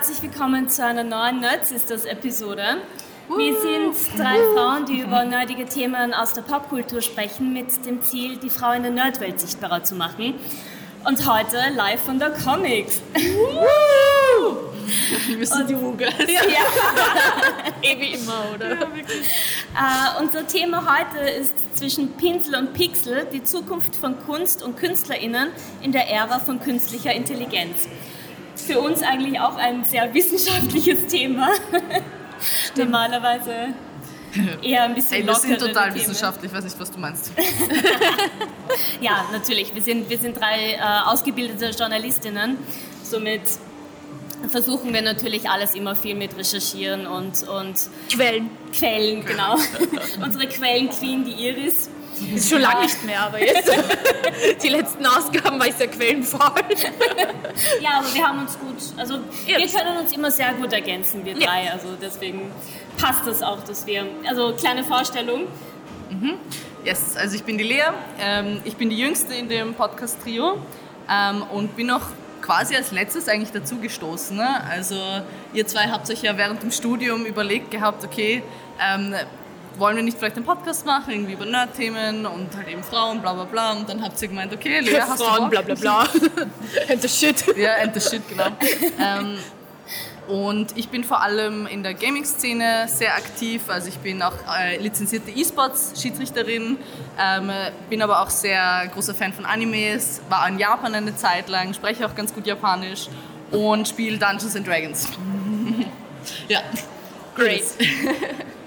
herzlich willkommen zu einer neuen Nerd Sisters Episode. Wir sind drei Frauen, die über nerdige Themen aus der Popkultur sprechen, mit dem Ziel, die Frau in der Nerdwelt sichtbarer zu machen. Und heute live von der Comics. Wir sind die Hugas. Ja. Eh wie immer, oder? Äh, unser Thema heute ist zwischen Pinsel und Pixel, die Zukunft von Kunst und KünstlerInnen in der Ära von künstlicher Intelligenz. Für uns eigentlich auch ein sehr wissenschaftliches Thema. Normalerweise eher ein bisschen Ey, wir sind total Themen. wissenschaftlich, weiß nicht, was du meinst. Ja, natürlich. Wir sind, wir sind drei äh, ausgebildete Journalistinnen. Somit versuchen wir natürlich alles immer viel mit Recherchieren und, und Quellen. Quellen, genau. Unsere Quellen-Queen, die Iris. Ist schon lange nicht mehr, aber jetzt. Die letzten Ausgaben war ich sehr quellenfaul. Ja, aber wir haben uns gut, also Ja. wir können uns immer sehr gut ergänzen, wir Ja. drei. Also deswegen passt es auch, dass wir, also kleine Vorstellung. Yes, also ich bin die Lea, ähm, ich bin die Jüngste in dem Podcast-Trio ähm, und bin noch quasi als letztes eigentlich dazu gestoßen. Ne? Also ihr zwei habt euch ja während dem Studium überlegt gehabt, okay, ähm, wollen wir nicht vielleicht einen Podcast machen, irgendwie über Nerd-Themen und halt eben Frauen, bla bla bla. Und dann habt ihr gemeint, okay, Lea, hast du Frauen, Bock? bla bla bla. And the shit. Ja, and the shit, genau. ähm, und ich bin vor allem in der Gaming-Szene sehr aktiv. Also ich bin auch äh, lizenzierte E-Sports-Schiedsrichterin, ähm, bin aber auch sehr großer Fan von Animes, war in Japan eine Zeit lang, spreche auch ganz gut Japanisch und spiele Dungeons and Dragons. ja. Great.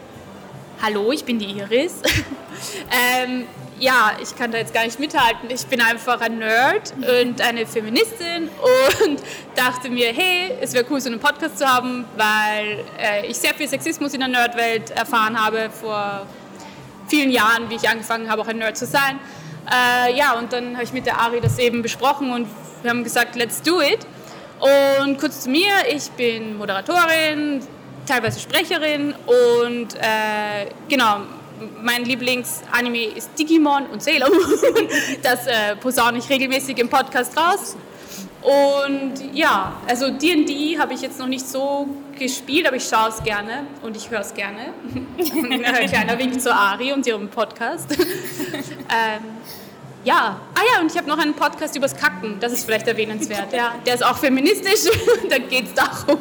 Hallo, ich bin die Iris. ähm, ja, ich kann da jetzt gar nicht mithalten. Ich bin einfach ein Nerd und eine Feministin und dachte mir, hey, es wäre cool, so einen Podcast zu haben, weil äh, ich sehr viel Sexismus in der Nerdwelt erfahren habe vor vielen Jahren, wie ich angefangen habe, auch ein Nerd zu sein. Äh, ja, und dann habe ich mit der Ari das eben besprochen und wir haben gesagt, let's do it. Und kurz zu mir, ich bin Moderatorin, teilweise Sprecherin und äh, genau, mein Lieblingsanime ist Digimon und Sailor Moon. Das äh, posaune ich regelmäßig im Podcast raus. Und ja, also D&D habe ich jetzt noch nicht so gespielt, aber ich schaue es gerne und ich höre es gerne. Ein kleiner Wink zur Ari und ihrem Podcast. ähm, ja, ah ja, und ich habe noch einen Podcast übers Kacken, das ist vielleicht erwähnenswert. Ja, der ist auch feministisch, da geht es darum,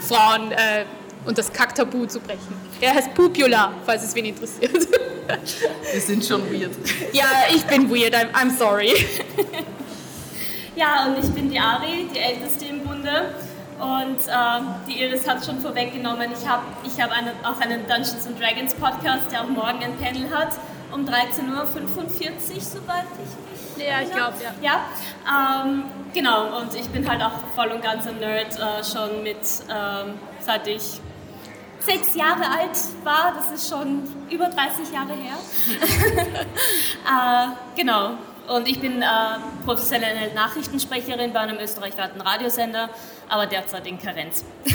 Frauen äh, und das Kacktabu zu brechen. Der heißt Pupula, falls es wen interessiert. Wir sind schon weird. ja, ich bin weird, I'm, I'm sorry. Ja, und ich bin die Ari, die Älteste im Bunde. Und ähm, die Iris hat schon vorweggenommen, ich habe ich hab einen, auch einen Dungeons and Dragons Podcast, der auch morgen ein Panel hat, um 13.45 Uhr, soweit ich mich Ja, ich erinnere. glaub, ja. Ja, ähm, genau. Und ich bin halt auch voll und ganz ein Nerd, äh, schon mit, ähm, seit ich sechs Jahre alt war. Das ist schon über 30 Jahre her. äh, genau. Und ich bin äh, professionelle Nachrichtensprecherin bei einem österreichweiten Radiosender, aber derzeit in Karenz.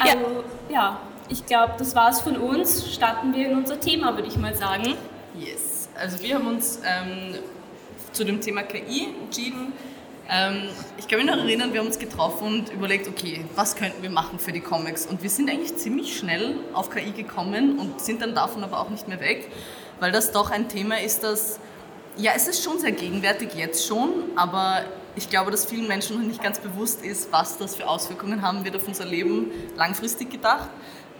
also, ja, ich glaube, das war's von uns. Starten wir in unser Thema, würde ich mal sagen. Yes. Also wir haben uns ähm, zu dem Thema KI entschieden. Ähm, ich kann mich noch erinnern, wir haben uns getroffen und überlegt, okay, was könnten wir machen für die Comics? Und wir sind eigentlich ziemlich schnell auf KI gekommen und sind dann davon aber auch nicht mehr weg, weil das doch ein Thema ist, das, ja, es ist schon sehr gegenwärtig jetzt schon, aber ich glaube, dass vielen Menschen noch nicht ganz bewusst ist, was das für Auswirkungen haben wird auf unser Leben, langfristig gedacht.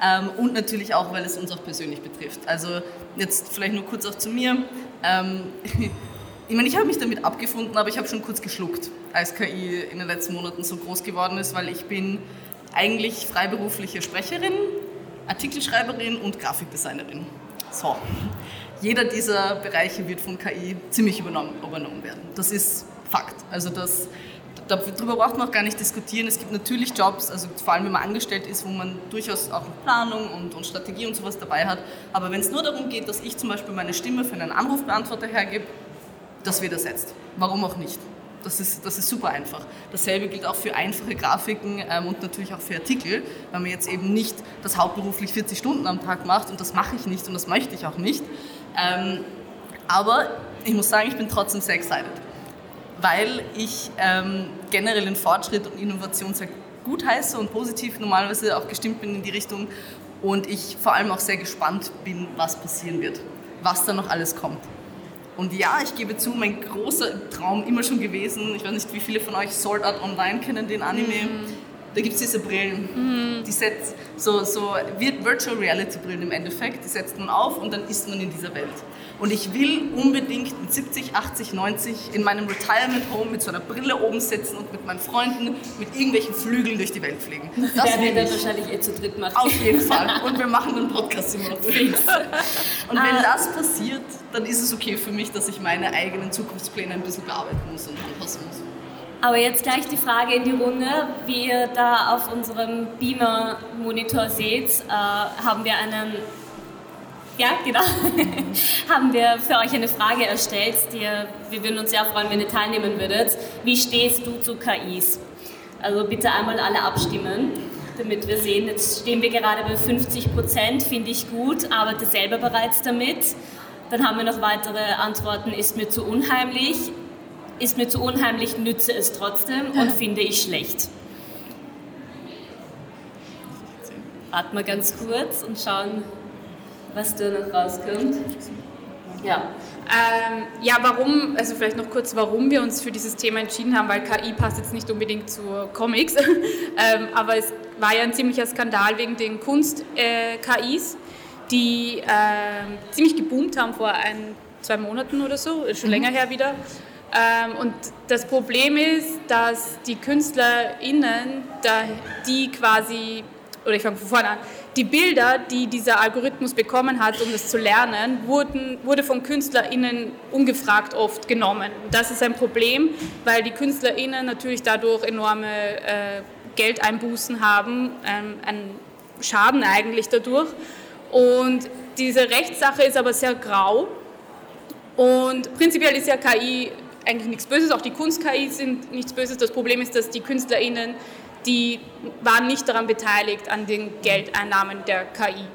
Ähm, und natürlich auch, weil es uns auch persönlich betrifft. Also jetzt vielleicht nur kurz auch zu mir. Ähm, ich meine, ich habe mich damit abgefunden, aber ich habe schon kurz geschluckt, als KI in den letzten Monaten so groß geworden ist, weil ich bin eigentlich freiberufliche Sprecherin, Artikelschreiberin und Grafikdesignerin. So. Jeder dieser Bereiche wird von KI ziemlich übernommen, übernommen werden. Das ist Fakt. Also das, darüber braucht man auch gar nicht diskutieren. Es gibt natürlich Jobs, also vor allem wenn man angestellt ist, wo man durchaus auch Planung und, und Strategie und sowas dabei hat. Aber wenn es nur darum geht, dass ich zum Beispiel meine Stimme für einen Anrufbeantworter hergebe, das wird ersetzt. Warum auch nicht? Das ist, das ist super einfach. Dasselbe gilt auch für einfache Grafiken ähm, und natürlich auch für Artikel, weil man jetzt eben nicht das hauptberuflich 40 Stunden am Tag macht und das mache ich nicht und das möchte ich auch nicht. Ähm, aber ich muss sagen, ich bin trotzdem sehr excited, weil ich ähm, generell den Fortschritt und Innovation sehr gut heiße und positiv normalerweise auch gestimmt bin in die Richtung und ich vor allem auch sehr gespannt bin, was passieren wird, was da noch alles kommt. Und ja, ich gebe zu, mein großer Traum immer schon gewesen, ich weiß nicht, wie viele von euch Sword Art Online kennen, den Anime. Mhm. Da gibt es diese Brillen, mhm. die setzt so, so Virtual Reality Brillen im Endeffekt, die setzt man auf und dann ist man in dieser Welt. Und ich will unbedingt mit 70, 80, 90 in meinem Retirement Home mit so einer Brille oben sitzen und mit meinen Freunden mit irgendwelchen Flügeln durch die Welt fliegen. Das werden wir dann wahrscheinlich eh zu dritt machen. Auf jeden Fall. Und wir machen einen Podcast immer. Und wenn ah. das passiert, dann ist es okay für mich, dass ich meine eigenen Zukunftspläne ein bisschen bearbeiten muss und anpassen muss. Aber jetzt gleich die Frage in die Runde. Wie ihr da auf unserem Beamer-Monitor seht, äh, haben wir einen ja, genau. haben wir für euch eine Frage erstellt. Die, wir würden uns sehr freuen, wenn ihr teilnehmen würdet. Wie stehst du zu KIs? Also bitte einmal alle abstimmen, damit wir sehen. Jetzt stehen wir gerade bei 50 Prozent, finde ich gut, arbeite selber bereits damit. Dann haben wir noch weitere Antworten, ist mir zu unheimlich, ist mir zu unheimlich, nütze es trotzdem und finde ich schlecht. Warten wir ganz kurz und schauen, was da noch rauskommt. Ja. Ähm, ja, warum, also vielleicht noch kurz, warum wir uns für dieses Thema entschieden haben, weil KI passt jetzt nicht unbedingt zu Comics, ähm, aber es war ja ein ziemlicher Skandal wegen den Kunst-KIs, äh, die äh, ziemlich geboomt haben vor ein, zwei Monaten oder so, schon mhm. länger her wieder. Ähm, und das Problem ist, dass die KünstlerInnen, da, die quasi, oder ich fange von vorne an, die Bilder, die dieser Algorithmus bekommen hat, um das zu lernen, wurden, wurde von KünstlerInnen ungefragt oft genommen. Das ist ein Problem, weil die KünstlerInnen natürlich dadurch enorme äh, Geldeinbußen haben, ähm, einen Schaden eigentlich dadurch. Und diese Rechtssache ist aber sehr grau. Und prinzipiell ist ja KI eigentlich nichts Böses, auch die Kunst-KI sind nichts Böses. Das Problem ist, dass die KünstlerInnen die waren nicht daran beteiligt an den Geldeinnahmen der KI.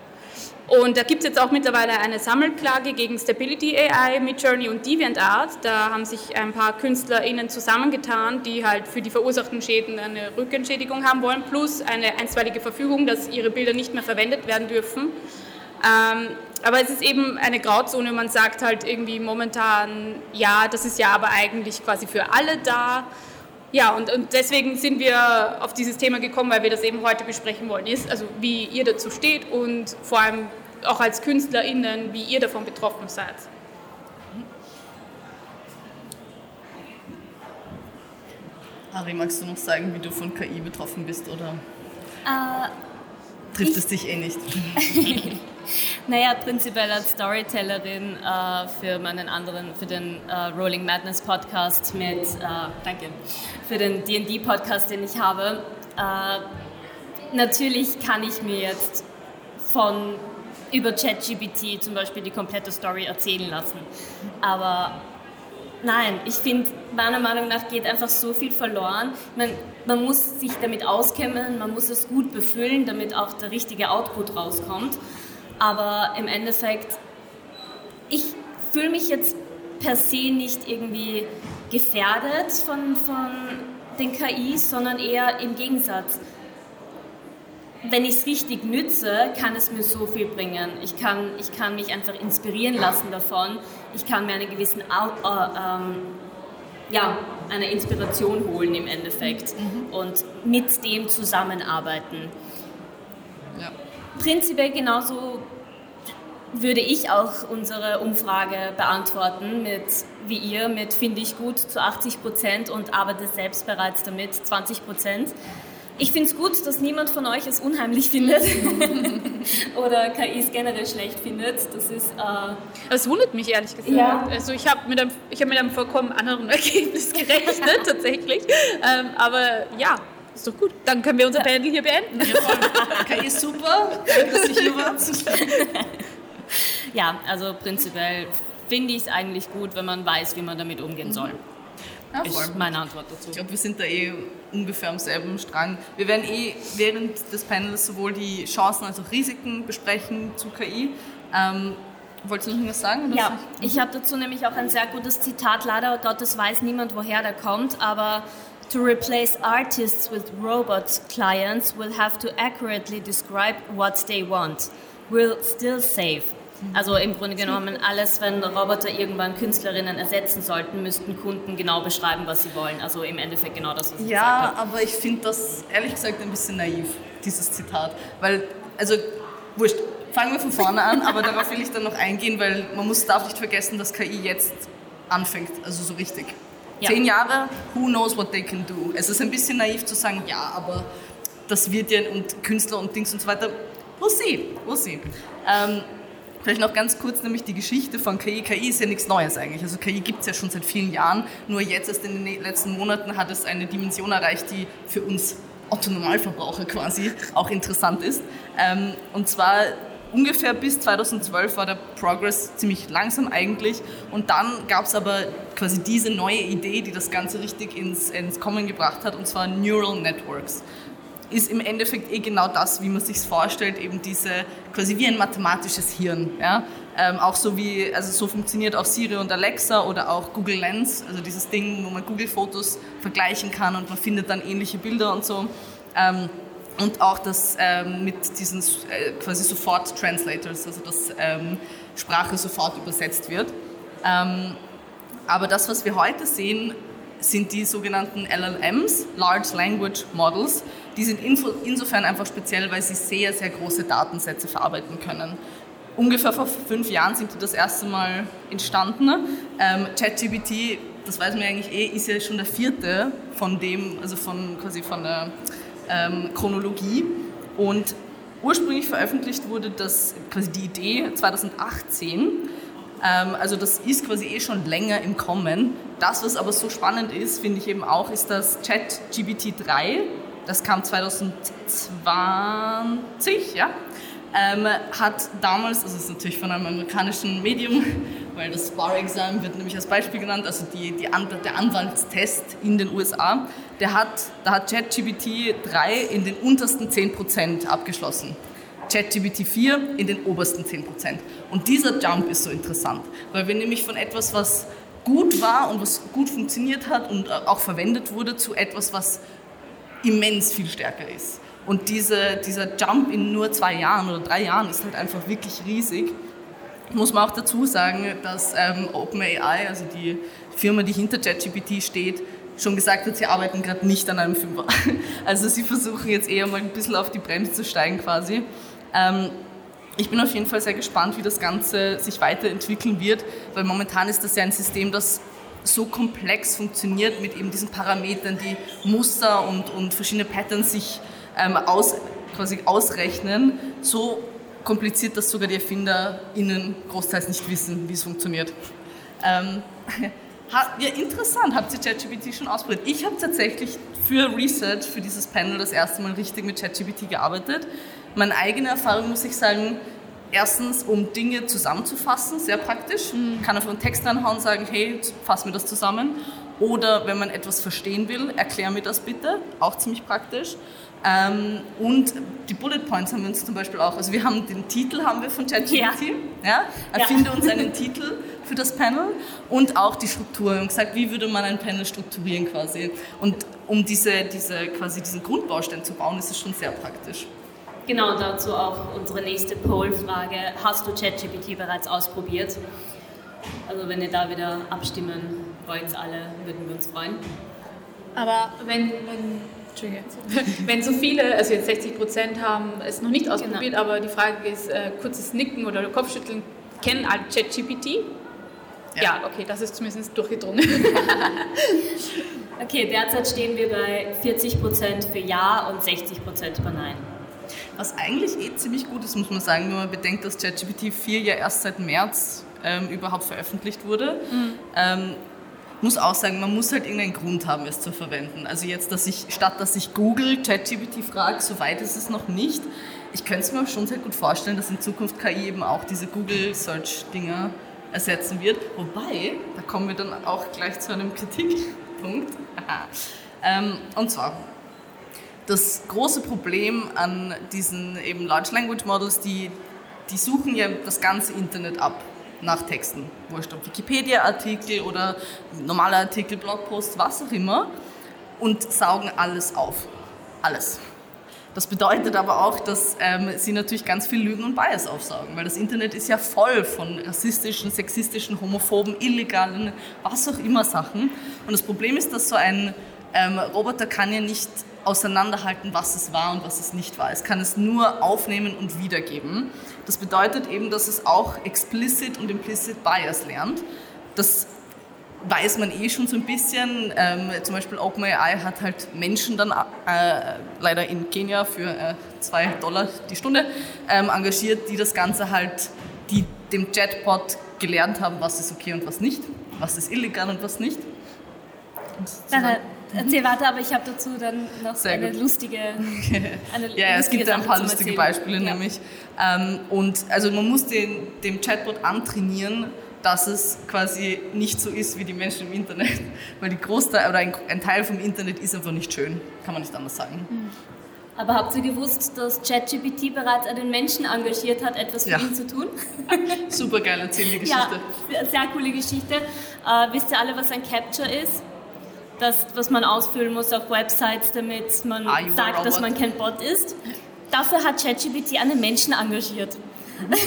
Und da gibt es jetzt auch mittlerweile eine Sammelklage gegen Stability AI, Midjourney und DeviantArt. Da haben sich ein paar KünstlerInnen zusammengetan, die halt für die verursachten Schäden eine Rückentschädigung haben wollen, plus eine einstweilige Verfügung, dass ihre Bilder nicht mehr verwendet werden dürfen. Ähm, aber es ist eben eine Grauzone. Man sagt halt irgendwie momentan, ja, das ist ja aber eigentlich quasi für alle da. Ja, und, und deswegen sind wir auf dieses Thema gekommen, weil wir das eben heute besprechen wollen. Ist, also wie ihr dazu steht und vor allem auch als KünstlerInnen, wie ihr davon betroffen seid. Ari, magst du noch sagen, wie du von KI betroffen bist oder äh, trifft es dich eh nicht? Naja, prinzipiell als Storytellerin äh, für meinen anderen, für den äh, Rolling Madness Podcast mit, äh, danke, für den D&D Podcast, den ich habe. Äh, natürlich kann ich mir jetzt von über ChatGPT zum Beispiel die komplette Story erzählen lassen. Aber nein, ich finde, meiner Meinung nach geht einfach so viel verloren. Man, man muss sich damit auskennen, man muss es gut befüllen, damit auch der richtige Output rauskommt. Aber im Endeffekt, ich fühle mich jetzt per se nicht irgendwie gefährdet von, von den KIs, sondern eher im Gegensatz. Wenn ich es richtig nütze, kann es mir so viel bringen. Ich kann, ich kann mich einfach inspirieren lassen davon. Ich kann mir eine gewisse äh, ähm, ja, eine Inspiration holen im Endeffekt mhm. und mit dem zusammenarbeiten. Ja prinzipiell genauso würde ich auch unsere Umfrage beantworten mit wie ihr mit finde ich gut zu 80 Prozent und arbeite selbst bereits damit 20 Prozent. Ich finde es gut, dass niemand von euch es unheimlich findet oder KIs generell schlecht findet. Das ist. Äh es wundert mich ehrlich gesagt. Ja. Also ich habe mit, einem, hab mit einem vollkommen anderen Ergebnis gerechnet tatsächlich. Ähm, aber ja, ist doch gut. Dann können wir unser Panel hier beenden. KI ist super. Danke, dass ich hier war. ja, also prinzipiell finde ich es eigentlich gut, wenn man weiß, wie man damit umgehen soll. Ja, ist meine Antwort dazu. Ich glaube, wir sind da eh ungefähr am selben Strang. Wir werden eh während des Panels sowohl die Chancen als auch Risiken besprechen zu KI. Ähm, Wolltest du noch was sagen? Ja, ich habe dazu nämlich auch ein sehr gutes Zitat. Leider Gottes weiß niemand, woher der kommt, aber To replace artists with robot clients will have to accurately describe what they want. Will still save. Also im Grunde genommen alles, wenn Roboter irgendwann Künstlerinnen ersetzen sollten, müssten Kunden genau beschreiben, was sie wollen. Also im Endeffekt genau das, was ich Ja, gesagt habe. aber ich finde das ehrlich gesagt ein bisschen naiv, dieses Zitat. Weil, also, wurscht, fangen wir von vorne an, aber darauf will ich dann noch eingehen, weil man muss, darf nicht vergessen, dass KI jetzt anfängt, also so richtig. Ja. Zehn Jahre, who knows what they can do. Es ist ein bisschen naiv zu sagen, ja, aber das wird ja, und Künstler und Dings und so weiter, we'll see, we'll see. Ähm, Vielleicht noch ganz kurz nämlich die Geschichte von KI. KI ist ja nichts Neues eigentlich. Also KI gibt es ja schon seit vielen Jahren. Nur jetzt erst in den letzten Monaten hat es eine Dimension erreicht, die für uns Otto-Normalverbraucher quasi auch interessant ist. Ähm, und zwar ungefähr bis 2012 war der Progress ziemlich langsam eigentlich. Und dann gab es aber quasi diese neue Idee, die das Ganze richtig ins, ins Kommen gebracht hat, und zwar Neural Networks ist im Endeffekt eh genau das, wie man sich vorstellt, eben diese quasi wie ein mathematisches Hirn. Ja? Ähm, auch so wie, also so funktioniert auch Siri und Alexa oder auch Google Lens, also dieses Ding, wo man Google-Fotos vergleichen kann und man findet dann ähnliche Bilder und so. Ähm, und auch das ähm, mit diesen äh, quasi sofort Translators, also dass ähm, Sprache sofort übersetzt wird. Ähm, aber das, was wir heute sehen, sind die sogenannten LLMs, Large Language Models. Die sind insofern einfach speziell, weil sie sehr, sehr große Datensätze verarbeiten können. Ungefähr vor fünf Jahren sind die das erste Mal entstanden. Ähm, ChatGPT, das weiß man eigentlich eh, ist ja schon der vierte von dem, also von quasi von der ähm, Chronologie. Und ursprünglich veröffentlicht wurde das quasi die Idee 2018. Ähm, also das ist quasi eh schon länger im Kommen. Das, was aber so spannend ist, finde ich eben auch, ist das ChatGPT 3. Das kam 2020, ja. Ähm, hat damals, also es ist natürlich von einem amerikanischen Medium, weil das Bar-Exam wird nämlich als Beispiel genannt, also die, die der Anwaltstest in den USA, der hat, da hat ChatGPT 3 in den untersten 10% abgeschlossen. ChatGPT 4 in den obersten 10%. Und dieser Jump ist so interessant, weil wir nämlich von etwas, was gut war und was gut funktioniert hat und auch verwendet wurde, zu etwas, was immens viel stärker ist. Und diese, dieser Jump in nur zwei Jahren oder drei Jahren ist halt einfach wirklich riesig. Muss man auch dazu sagen, dass ähm, OpenAI, also die Firma, die hinter ChatGPT steht, schon gesagt hat, sie arbeiten gerade nicht an einem Fünfer. Also sie versuchen jetzt eher mal ein bisschen auf die Bremse zu steigen quasi. Ähm, ich bin auf jeden Fall sehr gespannt, wie das Ganze sich weiterentwickeln wird, weil momentan ist das ja ein System, das so komplex funktioniert mit eben diesen Parametern, die Muster und, und verschiedene Patterns sich ähm, aus, quasi ausrechnen, so kompliziert, dass sogar die ErfinderInnen großteils nicht wissen, wie es funktioniert. Ähm, ja, interessant. Habt ihr ChatGPT schon ausprobiert? Ich habe tatsächlich für Research, für dieses Panel, das erste Mal richtig mit ChatGPT gearbeitet. Meine eigene Erfahrung, muss ich sagen, erstens, um Dinge zusammenzufassen, sehr praktisch. Mhm. Kann einfach einen Text reinhauen und sagen, hey, fass mir das zusammen. Oder wenn man etwas verstehen will, erklär mir das bitte, auch ziemlich praktisch. Ähm, und die Bullet Points haben wir uns zum Beispiel auch, also wir haben den Titel haben wir von ChatGPT, ja. ja. erfinde ja. uns einen Titel für das Panel und auch die Struktur. Wir haben gesagt, wie würde man ein Panel strukturieren quasi. Und um diese, diese, quasi diesen Grundbaustein zu bauen, ist es schon sehr praktisch. Genau, dazu auch unsere nächste Poll-Frage. Hast du ChatGPT bereits ausprobiert? Also wenn ihr da wieder abstimmen wollt, alle, würden wir uns freuen. Aber wenn, wenn, wenn so viele, also jetzt 60 Prozent haben es noch nicht ausprobiert, genau. aber die Frage ist, äh, kurzes Nicken oder Kopfschütteln, kennen alle ChatGPT? Ja. ja, okay, das ist zumindest durchgedrungen. okay, derzeit stehen wir bei 40 Prozent für Ja und 60 Prozent für Nein. Was eigentlich eh ziemlich gut ist, muss man sagen, wenn man bedenkt, dass ChatGPT 4 ja erst seit März ähm, überhaupt veröffentlicht wurde. Mhm. Ähm, muss auch sagen, man muss halt irgendeinen Grund haben, es zu verwenden. Also jetzt, dass ich, statt dass ich Google ChatGPT frage, so weit ist es noch nicht. Ich könnte es mir schon sehr gut vorstellen, dass in Zukunft KI eben auch diese Google Search Dinger ersetzen wird. Wobei, da kommen wir dann auch gleich zu einem Kritikpunkt. ähm, und zwar, das große Problem an diesen eben Large Language Models, die, die suchen ja das ganze Internet ab nach Texten. Wurscht ob Wikipedia-Artikel oder normale Artikel, Blogposts, was auch immer. und saugen alles auf. Alles. Das bedeutet aber auch, dass ähm, sie natürlich ganz viel Lügen und Bias aufsaugen, weil das Internet ist ja voll von rassistischen, sexistischen, homophoben, illegalen, was auch immer Sachen. Und das Problem ist, dass so ein ähm, Roboter kann ja nicht auseinanderhalten, was es war und was es nicht war. Es kann es nur aufnehmen und wiedergeben. Das bedeutet eben, dass es auch explicit und implicit Bias lernt. Das weiß man eh schon so ein bisschen. Ähm, zum Beispiel OpenAI hat halt Menschen dann äh, leider in Kenia für äh, zwei Dollar die Stunde ähm, engagiert, die das Ganze halt, die dem Chatbot gelernt haben, was ist okay und was nicht, was ist illegal und was nicht. Dann, erzähl weiter, aber ich habe dazu dann noch Sehr eine gut. lustige. Eine Ja, es lustige gibt ein Sache paar zum lustige. Beispiele Ja. nämlich. Ähm, und also man muss den, dem Chatbot antrainieren, dass es quasi nicht so ist wie die Menschen im Internet. Weil die Großteil oder ein, ein Teil vom Internet ist einfach nicht schön, kann man nicht anders sagen. Aber habt ihr gewusst, dass ChatGPT bereits einen Menschen engagiert hat, etwas für Ja. ihn zu tun? Super geil, erzähl die Geschichte. Ja, sehr coole Geschichte. Äh, wisst ihr alle, was ein Capture ist? Das, was man ausfüllen muss auf Websites, damit man Are you a sagt, dass man kein Bot ist. Dafür hat ChatGPT einen Menschen engagiert.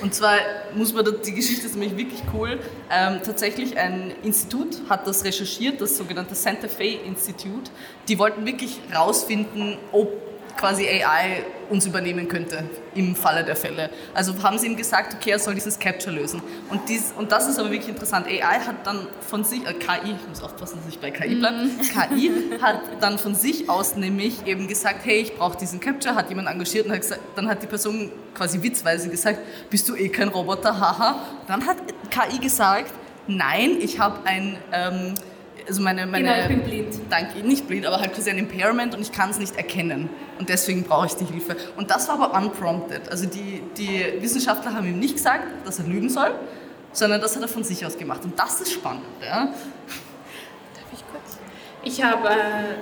Und zwar muss man, die Geschichte ist nämlich wirklich cool. Ähm, tatsächlich ein Institut hat das recherchiert, das sogenannte Santa Fe Institute. Die wollten wirklich rausfinden, ob quasi AI uns übernehmen könnte im Falle der Fälle. Also haben sie ihm gesagt, okay, er soll dieses Capture lösen. Und, dies, und das ist aber wirklich interessant. AI hat dann von sich, äh, KI, ich muss aufpassen, dass ich bei KI bleibe, KI hat dann von sich aus nämlich eben gesagt, hey, ich brauche diesen Capture, hat jemand engagiert und hat gesagt, dann hat die Person quasi witzweise gesagt, bist du eh kein Roboter, haha. Dann hat KI gesagt, nein, ich habe ein... Ähm, also meine, meine, Genau, ich bin blind. Danke, nicht blind, aber halt quasi ein Impairment und ich kann es nicht erkennen. Und deswegen brauche ich die Hilfe. Und das war aber unprompted. Also die, die Wissenschaftler haben ihm nicht gesagt, dass er lügen soll, sondern das hat er von sich aus gemacht. Und das ist spannend. Ja? Darf ich kurz? Ich habe, äh,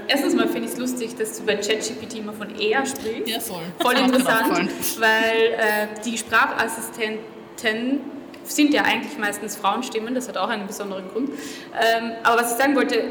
erstens mal finde ich es lustig, dass du bei ChatGPT immer von er sprichst. voll. Voll mir interessant, weil äh, die Sprachassistenten sind ja eigentlich meistens Frauenstimmen, das hat auch einen besonderen Grund. Ähm, aber was ich sagen wollte, äh,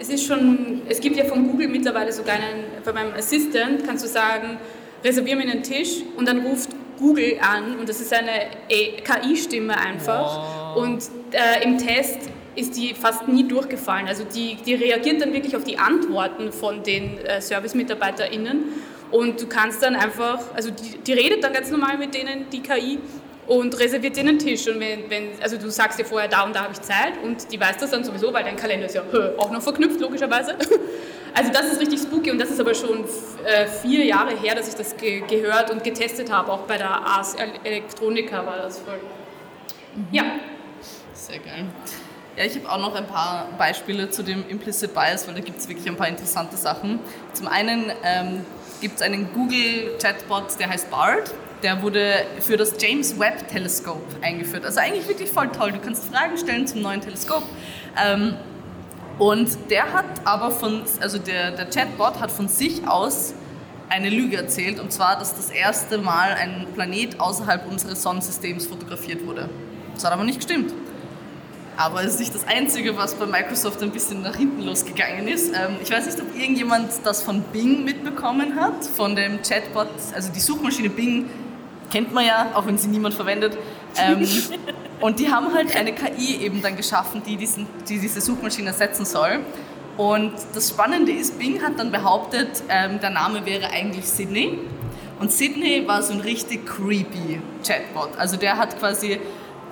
es ist schon, es gibt ja von Google mittlerweile sogar einen, bei meinem Assistant kannst du sagen, reservier mir einen Tisch und dann ruft Google an und das ist eine KI-Stimme einfach. Und äh, im Test ist die fast nie durchgefallen. Also die, die reagiert dann wirklich auf die Antworten von den äh, ServicemitarbeiterInnen und du kannst dann einfach, also die, die redet dann ganz normal mit denen, die KI, und reserviert dir einen Tisch. Und wenn, wenn, also du sagst dir vorher, da und da habe ich Zeit und die weiß das dann sowieso, weil dein Kalender ist ja auch noch verknüpft, logischerweise. Also das ist richtig spooky und das ist aber schon äh, vier Jahre her, dass ich das ge gehört und getestet habe. Auch bei der Ars El- Electronica war das voll. Ja, Sehr geil. Ja, ich habe auch noch ein paar Beispiele zu dem Implicit Bias, weil da gibt es wirklich ein paar interessante Sachen. Zum einen ähm, gibt es einen Google-Chatbot, der heißt BARD. Der wurde für das James Webb Teleskop eingeführt. Also eigentlich wirklich voll toll. Du kannst Fragen stellen zum neuen Teleskop. Ähm, und der hat aber von, also der, der Chatbot hat von sich aus eine Lüge erzählt, und zwar, dass das erste Mal ein Planet außerhalb unseres Sonnensystems fotografiert wurde. Das hat aber nicht gestimmt. Aber es ist nicht das Einzige, was bei Microsoft ein bisschen nach hinten losgegangen ist. Ähm, ich weiß nicht, ob irgendjemand das von Bing mitbekommen hat, von dem Chatbot, also die Suchmaschine Bing kennt man ja, auch wenn sie niemand verwendet. Ähm, und die haben halt eine KI eben dann geschaffen, die, diesen, die diese Suchmaschine ersetzen soll. Und das Spannende ist, Bing hat dann behauptet, ähm, der Name wäre eigentlich Sydney. Und Sydney war so ein richtig creepy Chatbot. Also der hat quasi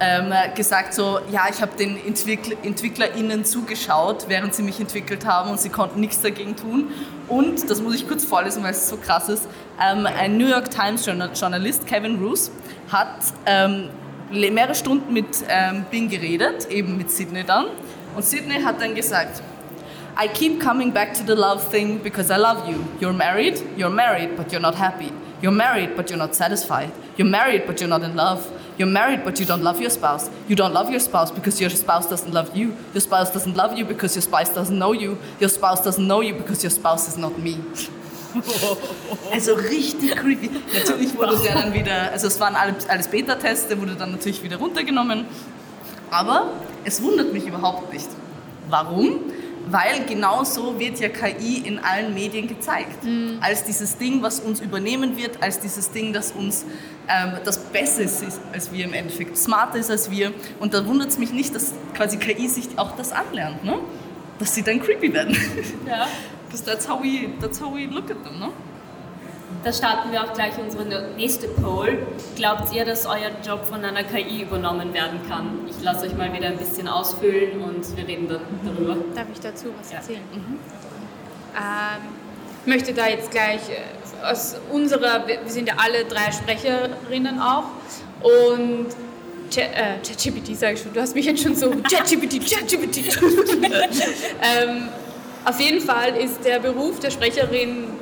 ähm, gesagt so, ja, ich habe den Entwickler, EntwicklerInnen zugeschaut, während sie mich entwickelt haben und sie konnten nichts dagegen tun. Und, das muss ich kurz vorlesen, weil es so krass ist, ähm, ein New York Times Journal- Journalist, Kevin Roos, hat ähm, mehrere Stunden mit ähm, Bing geredet, eben mit Sydney dann. Und Sydney hat dann gesagt, I keep coming back to the love thing because I love you. You're married, you're married, but you're not happy. You're married, but you're not satisfied. You're married, but you're not in love. You're married, but you don't love your spouse. You don't love your spouse because your spouse doesn't love you. Your spouse doesn't love you because your spouse doesn't know you. Your spouse doesn't know you because your spouse is not me. Also richtig creepy. Natürlich wurde der dann wieder, also es waren alles, alles Beta-Tests, der wurde dann natürlich wieder runtergenommen. Aber es wundert mich überhaupt nicht. Warum? Weil genau so wird ja KI in allen Medien gezeigt. Mhm. Als dieses Ding, was uns übernehmen wird, als dieses Ding, das uns ähm, das Besser ist als wir im Endeffekt, smarter ist als wir. Und da wundert es mich nicht, dass quasi KI sich auch das anlernt, ne? dass sie dann creepy werden. Ja. Because that's how we, that's how we look at them, ne? Da starten wir auch gleich unsere nächste Poll. Glaubt ihr, dass euer Job von einer KI übernommen werden kann? Ich lasse euch mal wieder ein bisschen ausfüllen und wir reden dann darüber. Darf ich dazu was erzählen? Mhm. Ähm, ich möchte da jetzt gleich äh, aus unserer, wir sind ja alle drei Sprecherinnen auch und ChatGPT äh, sage ich schon, du hast mich jetzt schon so ChatGPT, ChatGPT. ähm, auf jeden Fall ist der Beruf der Sprecherin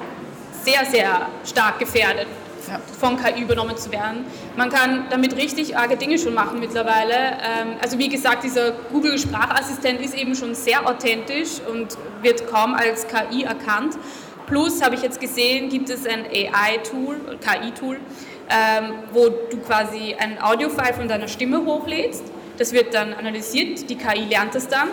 sehr, sehr stark gefährdet, ja. von KI übernommen zu werden. Man kann damit richtig arge Dinge schon machen mittlerweile. Ähm, also wie gesagt, dieser Google-Sprachassistent ist eben schon sehr authentisch und wird kaum als KI erkannt. Plus habe ich jetzt gesehen, gibt es ein AI-Tool, KI-Tool, ähm, wo du quasi ein Audio-File von deiner Stimme hochlädst. Das wird dann analysiert, die KI lernt das dann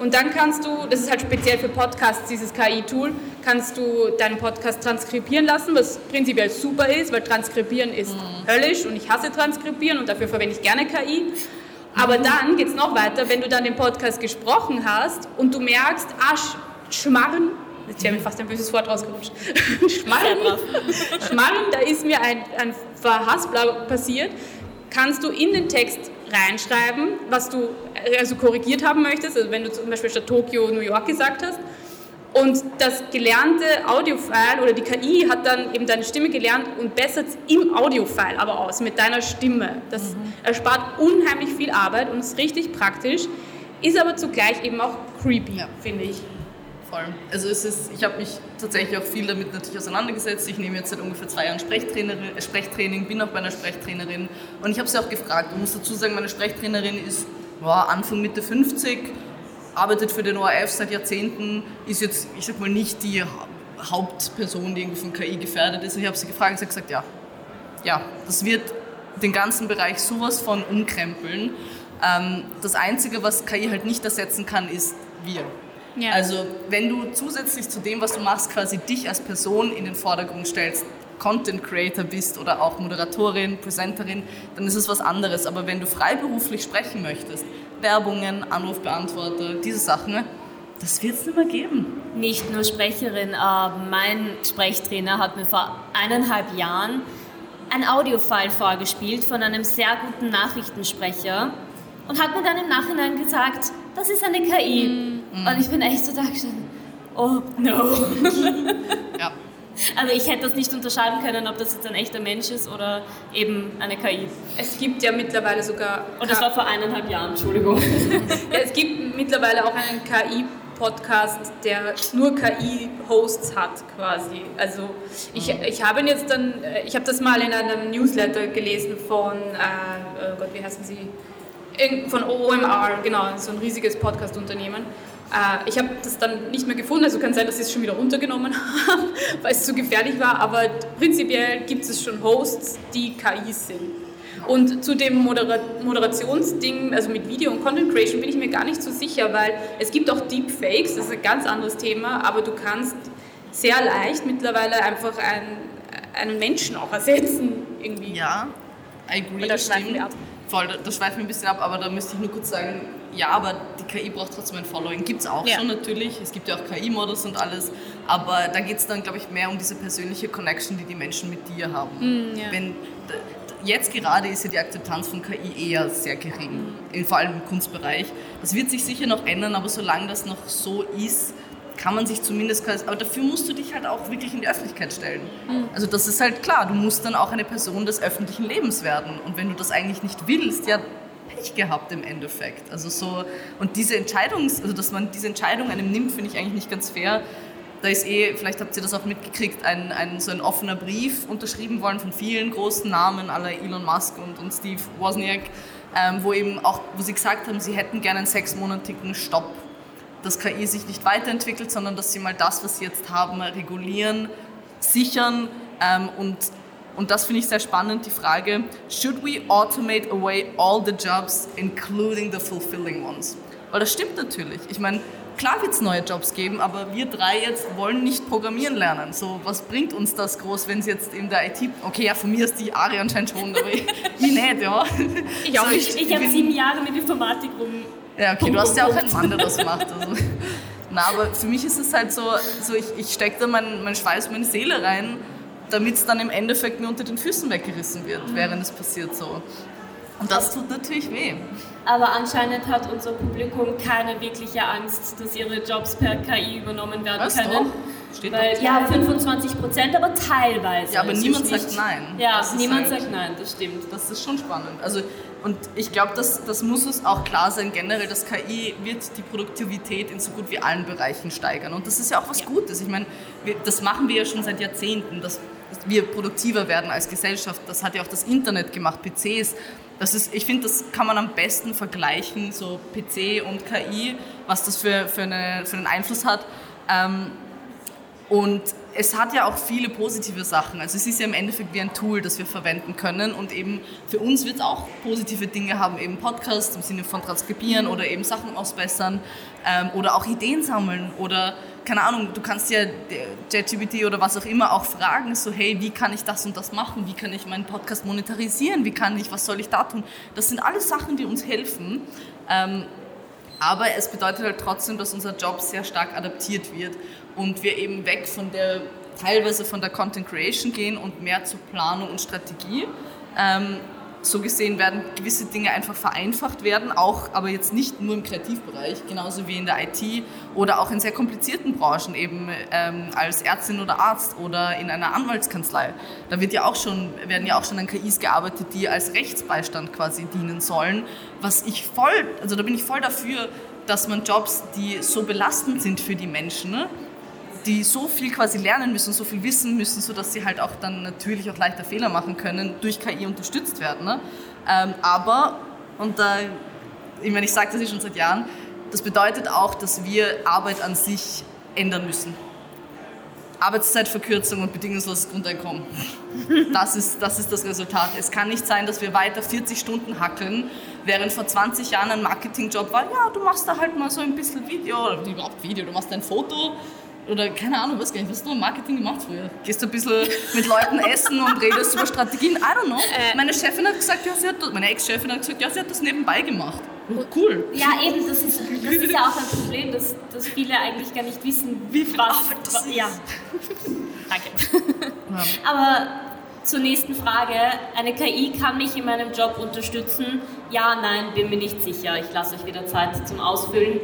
und dann kannst du, das ist halt speziell für Podcasts, dieses KI-Tool, kannst du deinen Podcast transkribieren lassen, was prinzipiell super ist, weil transkribieren ist mhm. höllisch und ich hasse transkribieren und dafür verwende ich gerne KI. Aber mhm. dann geht es noch weiter, wenn du dann den Podcast gesprochen hast und du merkst, ah, Schmarren, jetzt wäre mir fast ein böses Wort rausgerutscht. Schmarren, Schmarren, da ist mir ein, ein Verhaspler passiert, kannst du in den Text reinschreiben, was du also korrigiert haben möchtest, also wenn du zum Beispiel statt Tokio New York gesagt hast. Und das gelernte Audiofile oder die KI hat dann eben deine Stimme gelernt und bessert es im Audiofile aber aus, mit deiner Stimme. Das mhm. erspart unheimlich viel Arbeit und ist richtig praktisch, ist aber zugleich eben auch creepy, ja. finde ich voll. Also es ist, ich habe mich tatsächlich auch viel damit natürlich auseinandergesetzt. Ich nehme jetzt seit ungefähr zwei Jahren äh, Sprechtraining, bin auch bei einer Sprechtrainerin und ich habe sie auch gefragt. Ich muss dazu sagen, meine Sprechtrainerin ist boah, Anfang Mitte 50, arbeitet für den ORF seit Jahrzehnten, ist jetzt, ich sag mal, nicht die Hauptperson, die irgendwie von KI gefährdet ist. Und ich habe sie gefragt und sie hat gesagt, ja, ja, das wird den ganzen Bereich sowas von umkrempeln. Ähm, das Einzige, was KI halt nicht ersetzen kann, ist wir. Ja. Also wenn du zusätzlich zu dem, was du machst, quasi dich als Person in den Vordergrund stellst, Content Creator bist oder auch Moderatorin, Presenterin, dann ist es was anderes. Aber wenn du freiberuflich sprechen möchtest, Werbungen, Anrufbeantworter, diese Sachen, das wird es nicht mehr geben. Nicht nur Sprecherin, aber mein Sprechtrainer hat mir vor eineinhalb Jahren ein Audiofile vorgespielt von einem sehr guten Nachrichtensprecher und hat mir dann im Nachhinein gesagt, das ist eine KI. Mhm. Und ich bin echt so da gestanden, oh no. ja. Also ich hätte das nicht unterscheiden können, ob das jetzt ein echter Mensch ist oder eben eine KI. Es gibt ja mittlerweile sogar... Und das war vor eineinhalb Jahren, Entschuldigung. ja, es gibt mittlerweile auch einen KI- Podcast, der nur KI-Hosts hat quasi. Also ich, ich habe jetzt dann, ich habe das mal in einem Newsletter gelesen von, äh, oh Gott, wie heißen sie? Von OMR, genau, so ein riesiges Podcast-Unternehmen. Äh, ich habe das dann nicht mehr gefunden, also kann sein, dass sie es schon wieder runtergenommen haben, weil es zu gefährlich war, aber prinzipiell gibt es schon Hosts, die KIs sind. Und zu dem Modera Moderationsding, also mit Video und Content Creation, bin ich mir gar nicht so sicher, weil es gibt auch Deepfakes, das ist ein ganz anderes Thema, aber du kannst sehr leicht mittlerweile einfach einen, einen Menschen auch ersetzen. Irgendwie. Ja, I agree. Oder schweifen wir ab. Voll, da schweifen wir ein bisschen ab, aber da müsste ich nur kurz sagen, ja, aber die KI braucht trotzdem ein Following. Gibt es auch ja. schon natürlich. Es gibt ja auch KI-Modus und alles. Aber da geht es dann, glaube ich, mehr um diese persönliche Connection, die die Menschen mit dir haben. Mm, ja. Wenn, jetzt gerade ist ja die Akzeptanz von KI eher sehr gering, vor allem im Kunstbereich. Das wird sich sicher noch ändern, aber solange das noch so ist, kann man sich zumindest, aber dafür musst du dich halt auch wirklich in die Öffentlichkeit stellen. Mhm. Also das ist halt klar, du musst dann auch eine Person des öffentlichen Lebens werden. Und wenn du das eigentlich nicht willst, ja, Pech gehabt im Endeffekt. Also so, und diese Entscheidung, also dass man diese Entscheidung einem nimmt, finde ich eigentlich nicht ganz fair. Da ist eh, vielleicht habt ihr das auch mitgekriegt, ein, ein, so ein offener Brief unterschrieben worden von vielen großen Namen, aller Elon Musk und, und Steve Wozniak, ähm, wo eben auch, wo sie gesagt haben, sie hätten gerne einen sechsmonatigen Stopp dass KI sich nicht weiterentwickelt, sondern dass sie mal das, was sie jetzt haben, regulieren, sichern ähm, und und das finde ich sehr spannend, die Frage, should we automate away all the jobs, including the fulfilling ones? Weil das stimmt natürlich. Ich meine, klar wird es neue Jobs geben, aber wir drei jetzt wollen nicht programmieren lernen. So, was bringt uns das groß, wenn es jetzt in der IT, okay, ja, von mir ist die Ari anscheinend schon, aber ich, ich nicht, ja. Ich auch so, nicht. Ich, ich habe sieben Jahre mit Informatik rum. Ja, okay, du hast ja auch einen Mann, der das macht. Also. Na, aber für mich ist es halt so, so ich, ich stecke da meinen mein Schweiß, meine Seele rein, damit es dann im Endeffekt mir unter den Füßen weggerissen wird, während es passiert so. Und das tut natürlich weh. Aber anscheinend hat unser Publikum keine wirkliche Angst, dass ihre Jobs per KI übernommen werden Was, können. doch? Steht Weil, doch. ja, 25 Prozent, aber teilweise. Ja, aber niemand sagt nein. Ja, niemand halt- sagt nein, das stimmt. Das ist schon spannend. Also, und ich glaube, das, das muss uns auch klar sein, generell, dass KI wird die Produktivität in so gut wie allen Bereichen steigern. Und das ist ja auch was Gutes. Ich meine, das machen wir ja schon seit Jahrzehnten, dass, dass wir produktiver werden als Gesellschaft. Das hat ja auch das Internet gemacht, PCs. Das ist, ich finde, das kann man am besten vergleichen, so PC und KI, was das für, für, eine, für einen Einfluss hat. Ähm, und es hat ja auch viele positive Sachen. Also es ist ja im Endeffekt wie ein Tool, das wir verwenden können. Und eben für uns wird es auch positive Dinge haben, eben Podcast im Sinne von transkribieren oder eben Sachen ausbessern ähm, oder auch Ideen sammeln oder keine Ahnung, du kannst ja ChatGPT oder was auch immer auch fragen, so hey, wie kann ich das und das machen? Wie kann ich meinen Podcast monetarisieren? Wie kann ich, was soll ich da tun? Das sind alles Sachen, die uns helfen. Ähm, aber es bedeutet halt trotzdem, dass unser Job sehr stark adaptiert wird und wir eben weg von der, teilweise von der Content Creation gehen und mehr zur Planung und Strategie. Ähm, so gesehen werden gewisse Dinge einfach vereinfacht werden, auch aber jetzt nicht nur im Kreativbereich, genauso wie in der IT oder auch in sehr komplizierten Branchen, eben ähm, als Ärztin oder Arzt oder in einer Anwaltskanzlei. Da wird ja auch schon, werden ja auch schon an KIs gearbeitet, die als Rechtsbeistand quasi dienen sollen, was ich voll, also da bin ich voll dafür, dass man Jobs, die so belastend sind für die Menschen, ne, die so viel quasi lernen müssen, so viel wissen müssen, sodass sie halt auch dann natürlich auch leichter Fehler machen können, durch KI unterstützt werden. Ne? Ähm, aber, und da, ich meine, ich sage das ja schon seit Jahren, das bedeutet auch, dass wir Arbeit an sich ändern müssen. Arbeitszeitverkürzung und bedingungsloses Grundeinkommen. Das ist, das ist das Resultat. Es kann nicht sein, dass wir weiter 40 Stunden hackeln, während vor 20 Jahren ein Marketingjob war, ja, du machst da halt mal so ein bisschen Video, oder überhaupt Video, du machst ein Foto oder keine Ahnung, weiß gar nicht, was hast du im Marketing gemacht früher? Gehst du ein bisschen mit Leuten essen und redest über Strategien? I don't know. Meine Chefin hat gesagt, ja, sie hat, das- meine Ex-Chefin hat gesagt, ja, sie hat das nebenbei gemacht. Cool. Ja, eben, das ist, das ist ja auch ein Problem, dass, dass viele eigentlich gar nicht wissen, Wie viel was. Arbeit das ist. Ja. Danke. Aber zur nächsten Frage. Eine KI kann mich in meinem Job unterstützen? Ja, nein, bin mir nicht sicher. Ich lasse euch wieder Zeit zum Ausfüllen.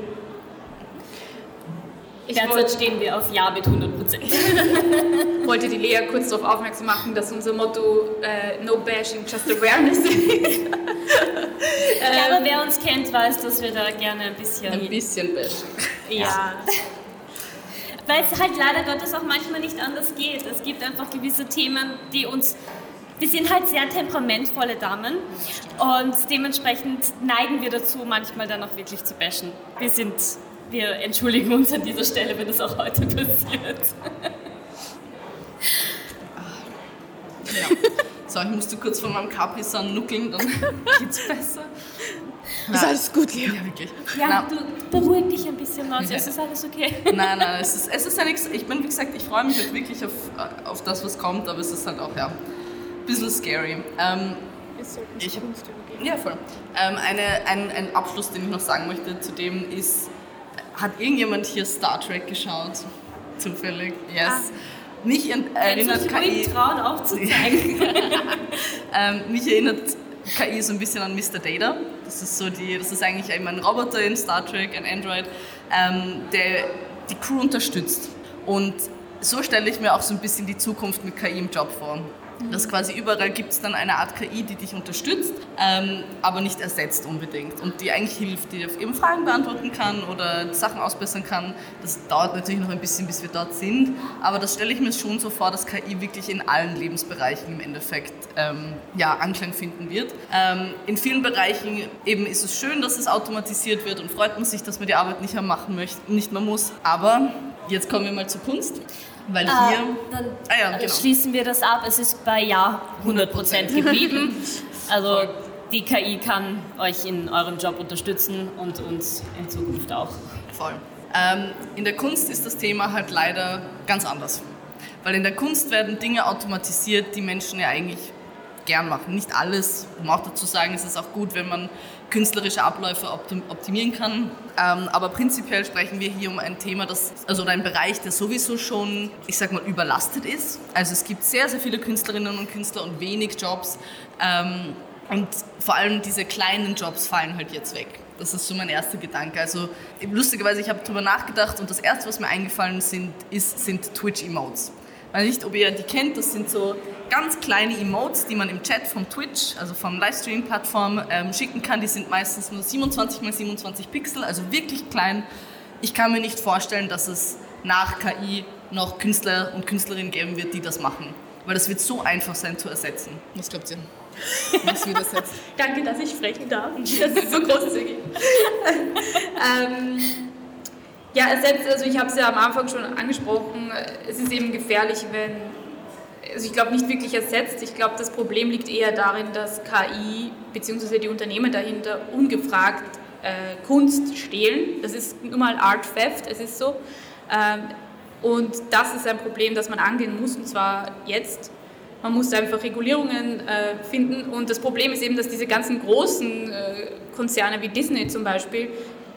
Ich Derzeit stehen wir auf Ja mit 100 Prozent. wollte die Lea kurz darauf aufmerksam machen, dass unser Motto äh, No Bashing, Just Awareness ist. Ja, aber wer uns kennt, weiß, dass wir da gerne ein bisschen. Ein bisschen Bashing. Ja. Weil es halt leider Gottes auch manchmal nicht anders geht. Es gibt einfach gewisse Themen, die uns. Wir sind halt sehr temperamentvolle Damen und dementsprechend neigen wir dazu, manchmal dann auch wirklich zu bashen. Wir sind. Wir entschuldigen uns an dieser Stelle, wenn das auch heute passiert. Ja. So, ich musste kurz von meinem Capri-Sun nuckeln, dann geht's besser. Ist alles gut, Lea? Ja, wirklich. Ja, Na, du beruhig dich ein bisschen, Nancy. Es ist alles okay. Nein, nein, es ist, es ist ja nichts. Ich bin, wie gesagt, ich freue mich halt wirklich auf, auf das, was kommt, aber es ist halt auch, ja, ein bisschen scary. Ähm, ich ja, voll. Ähm, eine, ein, ein Abschluss, den ich noch sagen möchte zu dem ist, hat irgendjemand hier Star Trek geschaut? Zufällig? Yes. Mich en- erinnert KI... trauen, aufzuzeigen? Ähm, mich erinnert KI so ein bisschen an Mr. Data. Das ist so die, das ist eigentlich eben ein Roboter in Star Trek, ein Android, ähm, der die Crew unterstützt. Und so stelle ich mir auch so ein bisschen die Zukunft mit KI im Job vor. Dass quasi überall gibt es dann eine Art KI, die dich unterstützt, ähm, aber nicht ersetzt unbedingt. Und die eigentlich hilft, die auf eben Fragen beantworten kann oder Sachen ausbessern kann. Das dauert natürlich noch ein bisschen, bis wir dort sind. Aber das stelle ich mir schon so vor, dass KI wirklich in allen Lebensbereichen im Endeffekt ähm, ja, Anklang finden wird. Ähm, in vielen Bereichen eben ist es schön, dass es automatisiert wird und freut man sich, dass man die Arbeit nicht mehr machen möchte, nicht mehr muss. Aber jetzt kommen wir mal zur Kunst. Weil Ah, hier dann Ah ja, genau. schließen wir das ab. Es ist bei Ja 100% geblieben. Also die KI kann euch in eurem Job unterstützen und uns in Zukunft auch. Voll. Ähm, in der Kunst ist das Thema halt leider ganz anders. Weil in der Kunst werden Dinge automatisiert, die Menschen ja eigentlich gern machen. Nicht alles, um auch dazu sagen, es ist auch gut, wenn man künstlerische Abläufe optimieren kann. Ähm, aber prinzipiell sprechen wir hier um ein Thema, das, also ein Bereich, der sowieso schon, ich sag mal, überlastet ist. Also es gibt sehr, sehr viele Künstlerinnen und Künstler und wenig Jobs. Ähm, und vor allem diese kleinen Jobs fallen halt jetzt weg. Das ist so mein erster Gedanke. Also lustigerweise, ich habe darüber nachgedacht und das erste, was mir eingefallen sind, ist, sind Twitch-Emotes. Ich weiß nicht, ob ihr die kennt, das sind so ganz kleine Emotes, die man im Chat von Twitch, also vom Livestream-Plattform, ähm, schicken kann. Die sind meistens nur 27 x 27 Pixel, also wirklich klein. Ich kann mir nicht vorstellen, dass es nach KI noch Künstler und Künstlerinnen geben wird, die das machen. Weil das wird so einfach sein zu ersetzen. Was glaubt ihr? Was wird ersetzt? Danke, dass ich sprechen darf. Das ist so großzügig. ähm, ja, ersetzt, also ich habe es ja am Anfang schon angesprochen, es ist eben gefährlich, wenn also ich glaube nicht wirklich ersetzt. Ich glaube, das Problem liegt eher darin, dass KI bzw. die Unternehmen dahinter ungefragt äh, Kunst stehlen. Das ist nun mal Art Theft, es ist so. Ähm, und das ist ein Problem, das man angehen muss, und zwar jetzt. Man muss einfach Regulierungen äh, finden. Und das Problem ist eben, dass diese ganzen großen äh, Konzerne wie Disney zum Beispiel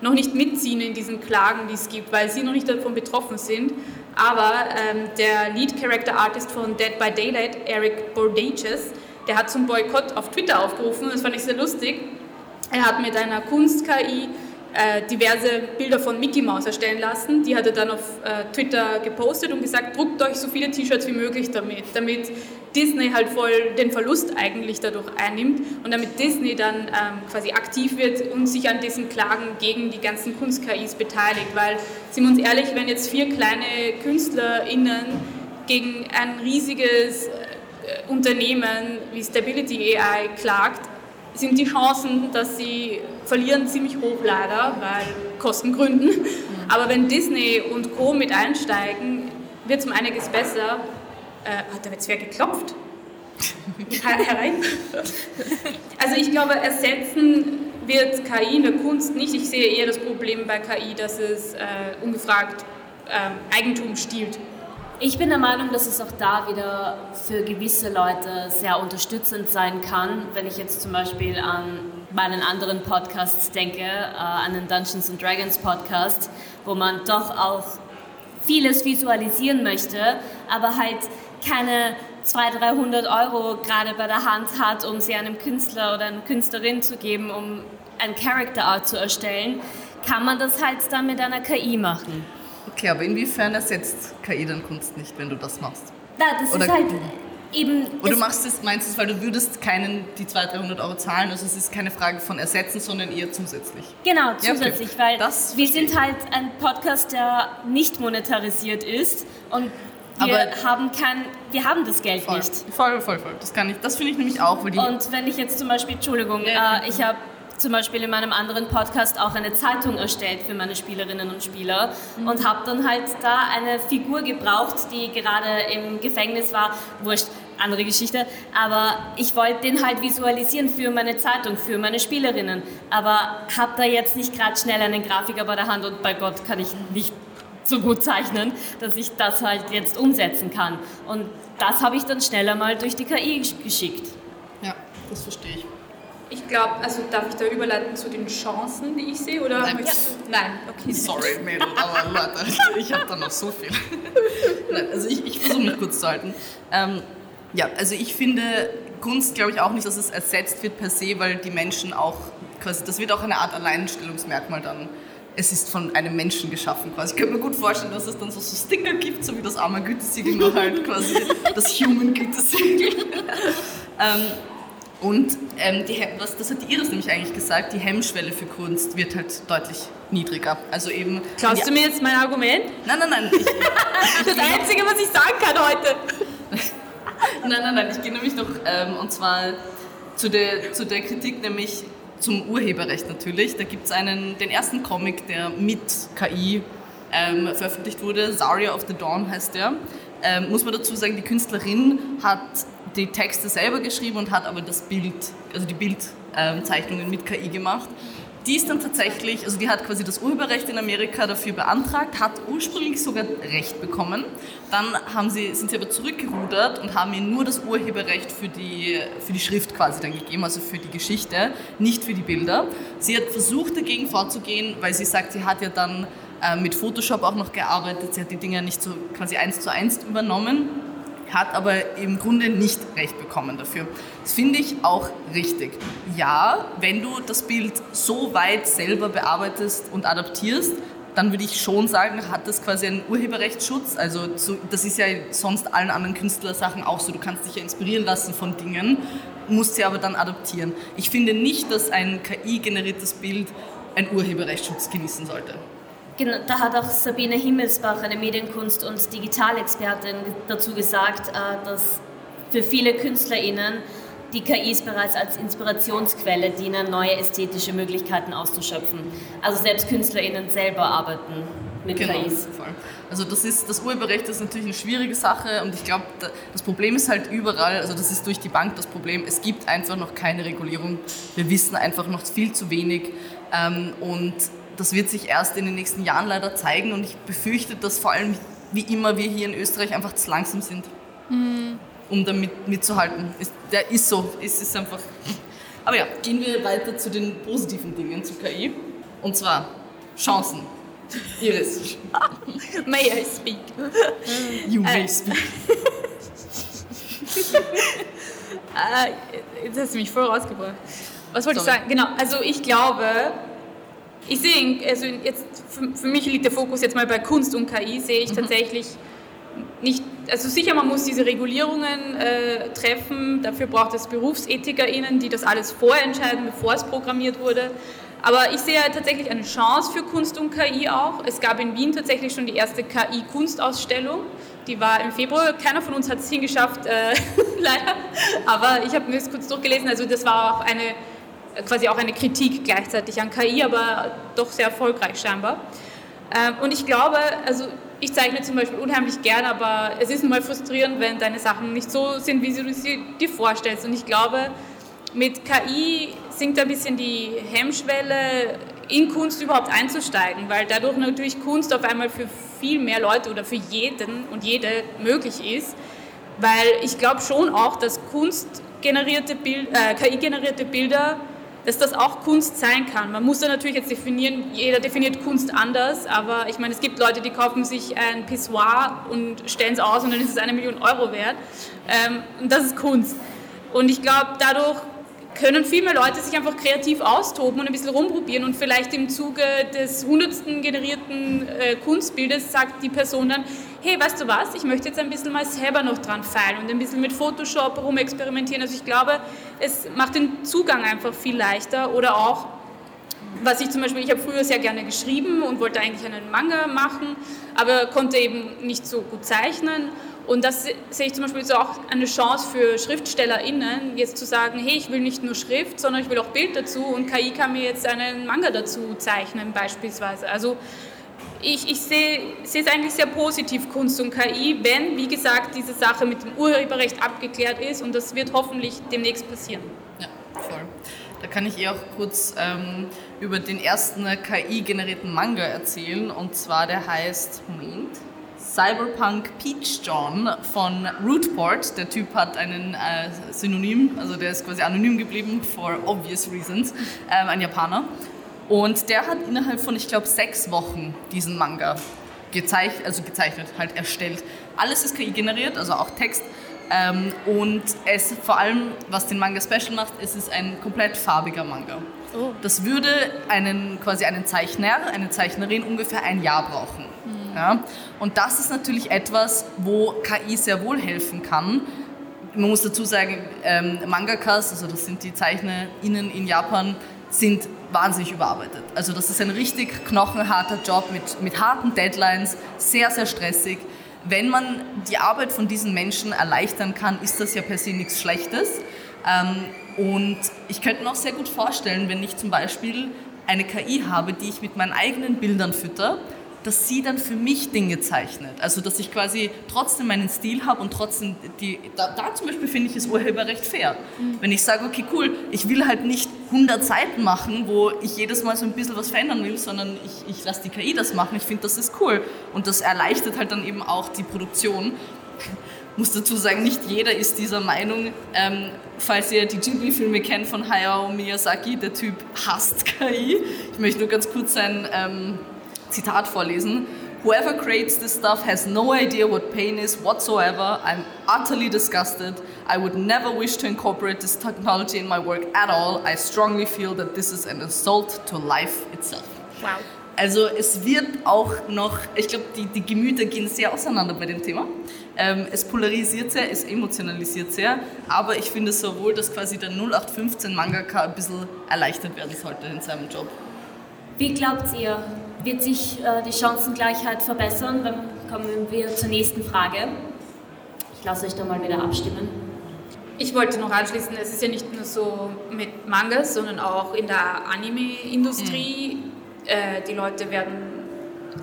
noch nicht mitziehen in diesen Klagen, die es gibt, weil sie noch nicht davon betroffen sind. Aber ähm, der Lead Character Artist von Dead by Daylight, Eric Bordages, der hat zum Boykott auf Twitter aufgerufen. Das fand ich sehr lustig. Er hat mit einer Kunst-KI äh, diverse Bilder von Mickey Mouse erstellen lassen. Die hat er dann auf äh, Twitter gepostet und gesagt, druckt euch so viele T-Shirts wie möglich damit, damit Disney halt voll den Verlust eigentlich dadurch einnimmt und damit Disney dann ähm, quasi aktiv wird und sich an diesen Klagen gegen die ganzen Kunst-KIs beteiligt. Weil, sind wir uns ehrlich, wenn jetzt vier kleine KünstlerInnen gegen ein riesiges äh, Unternehmen wie Stability AI klagt, sind die Chancen, dass sie verlieren, ziemlich hoch leider, weil Kostengründen. Aber wenn Disney und Co. mit einsteigen, wird es um einiges besser. Äh, hat da jetzt wer geklopft? Herein? Also ich glaube, ersetzen wird KI in der Kunst nicht. Ich sehe eher das Problem bei KI, dass es äh, ungefragt äh, Eigentum stiehlt. Ich bin der Meinung, dass es auch da wieder für gewisse Leute sehr unterstützend sein kann. Wenn ich jetzt zum Beispiel an meinen anderen Podcasts denke, äh, an den Dungeons and Dragons Podcast, wo man doch auch vieles visualisieren möchte, aber halt keine 200, 300 Euro gerade bei der Hand hat, um sie einem Künstler oder einer Künstlerin zu geben, um ein Character Art zu erstellen, kann man das halt dann mit einer KI machen. Okay, aber inwiefern ersetzt KI dann Kunst nicht, wenn du das machst? Na, das Oder ist halt eben... Oder du machst es, meinst es, weil du würdest keinen die 200, 300 Euro zahlen, also es ist keine Frage von ersetzen, sondern eher zusätzlich. Genau, zusätzlich, ja, okay. weil das wir sind halt ein Podcast, der nicht monetarisiert ist und wir aber haben kein, wir haben das Geld voll, nicht. Voll, voll, voll. Das kann ich, das finde ich nämlich auch. Weil die und wenn ich jetzt zum Beispiel, Entschuldigung, ja, äh, ich habe zum Beispiel in meinem anderen Podcast auch eine Zeitung erstellt für meine Spielerinnen und Spieler mhm. und habe dann halt da eine Figur gebraucht, die gerade im Gefängnis war. Wurscht, andere Geschichte. Aber ich wollte den halt visualisieren für meine Zeitung, für meine Spielerinnen. Aber habe da jetzt nicht gerade schnell einen Grafiker bei der Hand und bei Gott kann ich nicht so gut zeichnen, dass ich das halt jetzt umsetzen kann. Und das habe ich dann schneller mal durch die KI geschickt. Ja, das verstehe ich. Ich glaube, also darf ich da überleiten zu den Chancen, die ich sehe? Oder Nein, ja. Nein, okay. Sorry, Mädel, aber Leute, ich habe da noch so viel. Nein, also ich, ich versuche mich kurz zu halten. Ähm, ja, also ich finde Kunst, glaube ich auch nicht, dass es ersetzt wird per se, weil die Menschen auch quasi, das wird auch eine Art Alleinstellungsmerkmal dann. Es ist von einem Menschen geschaffen quasi. Ich könnte mir gut vorstellen, dass es dann so, so Sticker gibt, so wie das arme Gütesiegel, nur halt quasi das Human Gütesiegel. ähm, und ähm, die, was, das hat die Iris nämlich eigentlich gesagt, die Hemmschwelle für Kunst wird halt deutlich niedriger. Also eben. Klaust du mir jetzt mein Argument? Nein, nein, nein. Ich, das Einzige, was ich sagen kann heute. nein, nein, nein. Ich gehe nämlich noch, ähm, und zwar zu der, zu der Kritik, nämlich zum Urheberrecht natürlich. Da gibt es einen, den ersten Comic, der mit KI ähm, veröffentlicht wurde. Zarya of the Dawn heißt der. Ähm, muss man dazu sagen, die Künstlerin hat die Texte selber geschrieben und hat aber das Bild, also die Bildzeichnungen mit KI gemacht. die ist dann tatsächlich, also die hat quasi das Urheberrecht in Amerika dafür beantragt, hat ursprünglich sogar Recht bekommen. Dann haben sie, sind sie aber zurückgerudert und haben ihr nur das Urheberrecht für die, für die Schrift quasi dann gegeben, also für die Geschichte, nicht für die Bilder. Sie hat versucht dagegen vorzugehen, weil sie sagt, sie hat ja dann äh, mit Photoshop auch noch gearbeitet, sie hat die Dinge nicht so quasi eins zu eins übernommen hat aber im Grunde nicht recht bekommen dafür. Das finde ich auch richtig. Ja, wenn du das Bild so weit selber bearbeitest und adaptierst, dann würde ich schon sagen, hat das quasi einen Urheberrechtsschutz. Also das ist ja sonst allen anderen Künstlersachen auch so. Du kannst dich ja inspirieren lassen von Dingen, musst sie aber dann adaptieren. Ich finde nicht, dass ein KI-generiertes Bild einen Urheberrechtsschutz genießen sollte. Genau, da hat auch Sabine Himmelsbach, eine Medienkunst- und Digitalexpertin, dazu gesagt, äh, dass für viele KünstlerInnen die KIs bereits als Inspirationsquelle dienen, neue ästhetische Möglichkeiten auszuschöpfen. Also selbst KünstlerInnen selber arbeiten mit genau, KIs. Voll. Also das ist das Urheberrecht ist natürlich eine schwierige Sache und ich glaube, das Problem ist halt überall, also das ist durch die Bank das Problem, es gibt einfach noch keine Regulierung. Wir wissen einfach noch viel zu wenig ähm, und das wird sich erst in den nächsten Jahren leider zeigen und ich befürchte, dass vor allem wie immer wir hier in Österreich einfach zu langsam sind, mhm. um damit mitzuhalten. Ist, der ist so, es ist einfach. Aber ja, gehen wir weiter zu den positiven Dingen zu KI. Und zwar Chancen. Iris. may I speak? You may speak. äh, jetzt hast du mich voll rausgebracht. Was wollte Sorry. ich sagen? Genau, also ich glaube, ich sehe, also jetzt für, für, mich liegt der Fokus jetzt mal bei Kunst und KI, sehe ich mhm. tatsächlich nicht, also sicher, man muss diese Regulierungen äh, treffen, dafür braucht es BerufsethikerInnen, die das alles vorentscheiden, bevor es programmiert wurde. Aber ich sehe tatsächlich eine Chance für Kunst und KI auch. Es gab in Wien tatsächlich schon die erste KI-Kunstausstellung. Die war im Februar. Keiner von uns hat es hingeschafft, äh, leider. Aber ich habe mir das kurz durchgelesen. Also das war auch eine quasi auch eine Kritik gleichzeitig an KI, aber doch sehr erfolgreich scheinbar. Ähm, und ich glaube, also ich zeichne zum Beispiel unheimlich gern, aber es ist nun mal frustrierend, wenn deine Sachen nicht so sind, wie du sie dir vorstellst. Und ich glaube, mit KI sinkt ein bisschen die Hemmschwelle, in Kunst überhaupt einzusteigen, weil dadurch natürlich Kunst auf einmal für viel mehr Leute oder für jeden und jede möglich ist. Weil ich glaube schon auch, dass Kunstgenerierte Bild, äh, KI-generierte Bilder dass das auch Kunst sein kann. Man muss da natürlich jetzt definieren, jeder definiert Kunst anders, aber ich meine, es gibt Leute, die kaufen sich ein Pissoir und stellen es aus und dann ist es eine Million Euro wert. Ähm, und das ist Kunst. Und ich glaube, dadurch können viel mehr Leute sich einfach kreativ austoben und ein bisschen rumprobieren und vielleicht im Zuge des hundertsten generierten äh, Kunstbildes sagt die Person dann, hey, weißt du was, ich möchte jetzt ein bisschen mal selber noch dran feilen und ein bisschen mit Photoshop rumexperimentieren. Also ich glaube, es macht den Zugang einfach viel leichter oder auch was ich zum Beispiel, ich habe früher sehr gerne geschrieben und wollte eigentlich einen Manga machen, aber konnte eben nicht so gut zeichnen und das sehe ich zum Beispiel so auch eine Chance für SchriftstellerInnen, jetzt zu sagen, hey, ich will nicht nur Schrift, sondern ich will auch Bild dazu und KI kann mir jetzt einen Manga dazu zeichnen beispielsweise. Also ich, ich sehe, sehe es eigentlich sehr positiv, Kunst und KI, wenn, wie gesagt, diese Sache mit dem Urheberrecht abgeklärt ist und das wird hoffentlich demnächst passieren. Ja, voll. Da kann ich ihr auch kurz ähm, über den ersten KI-generierten Manga erzählen und zwar der heißt, Moment, Cyberpunk Peach John von Rootport. Der Typ hat einen äh, Synonym, also der ist quasi anonym geblieben, for obvious reasons, ähm, ein Japaner. Und der hat innerhalb von, ich glaube, sechs Wochen diesen Manga gezeichnet, also gezeichnet, halt erstellt. Alles ist KI generiert, also auch Text. Ähm, und es vor allem, was den Manga special macht, es ist ein komplett farbiger Manga. Oh. Das würde einen quasi einen Zeichner, eine Zeichnerin ungefähr ein Jahr brauchen. Mhm. Ja? Und das ist natürlich etwas, wo KI sehr wohl helfen kann. Man muss dazu sagen, ähm, Mangakas, also das sind die ZeichnerInnen in Japan, sind wahnsinnig überarbeitet. Also das ist ein richtig knochenharter Job mit, mit harten Deadlines, sehr, sehr stressig. Wenn man die Arbeit von diesen Menschen erleichtern kann, ist das ja per se nichts Schlechtes. Ähm, und ich könnte mir auch sehr gut vorstellen, wenn ich zum Beispiel eine KI habe, die ich mit meinen eigenen Bildern fütter dass sie dann für mich Dinge zeichnet. Also dass ich quasi trotzdem meinen Stil habe und trotzdem die, da, da zum Beispiel finde ich das Urheberrecht fair. Mhm. Wenn ich sage, okay, cool, ich will halt nicht 100 Seiten machen, wo ich jedes Mal so ein bisschen was verändern will, sondern ich, ich lasse die KI das machen. Ich finde, das ist cool. Und das erleichtert halt dann eben auch die Produktion muss dazu sagen, nicht jeder ist dieser Meinung. Ähm, falls ihr die Ghibli-Filme kennt von Hayao Miyazaki, der Typ hasst KI. Ich möchte nur ganz kurz sein ähm, Zitat vorlesen. Whoever creates this stuff has no idea what pain is whatsoever. I'm utterly disgusted. I would never wish to incorporate this technology in my work at all. I strongly feel that this is an assault to life itself. Wow. Also es wird auch noch, ich glaube, die, die Gemüter gehen sehr auseinander bei dem Thema. Ähm, es polarisiert sehr, es emotionalisiert sehr, aber ich finde sowohl, dass quasi der 0815 Mangaka ein bisschen erleichtert werden sollte in seinem Job. Wie glaubt ihr, wird sich äh, die Chancengleichheit verbessern? Dann kommen wir zur nächsten Frage. Ich lasse euch da mal wieder abstimmen. Ich wollte noch anschließen, es ist ja nicht nur so mit Mangas, sondern auch in der Anime-Industrie. Mhm äh, die Leute werden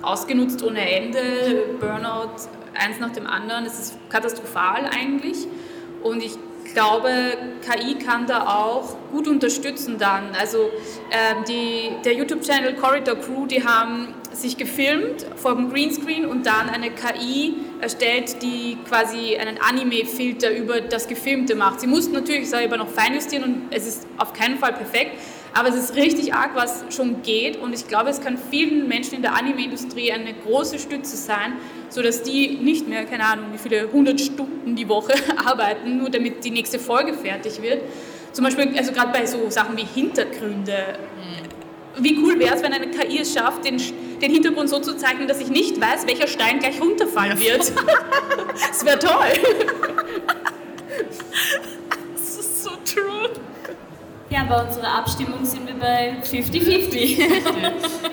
ausgenutzt ohne Ende, Burnout, eins nach dem anderen. Es ist katastrophal eigentlich. Und ich glaube, KI kann da auch gut unterstützen dann. Also äh, die, der YouTube-Channel Corridor Crew, die haben sich gefilmt vor dem Greenscreen und dann eine KI erstellt, die quasi einen Anime-Filter über das Gefilmte macht. Sie mussten natürlich selber noch feinjustieren und es ist auf keinen Fall perfekt, aber es ist richtig arg, was schon geht und ich glaube, es kann vielen Menschen in der Anime-Industrie eine große Stütze sein, sodass die nicht mehr, keine Ahnung, wie viele hundert Stunden die Woche arbeiten, nur damit die nächste Folge fertig wird. Zum Beispiel, also gerade bei so Sachen wie Hintergründe. Wie cool wäre es, wenn eine KI es schafft, den, den Hintergrund so zu zeichnen, dass ich nicht weiß, welcher Stein gleich runterfallen wird. das wäre toll. Das ist so true. Ja, bei unserer Abstimmung sind wir bei 50-50.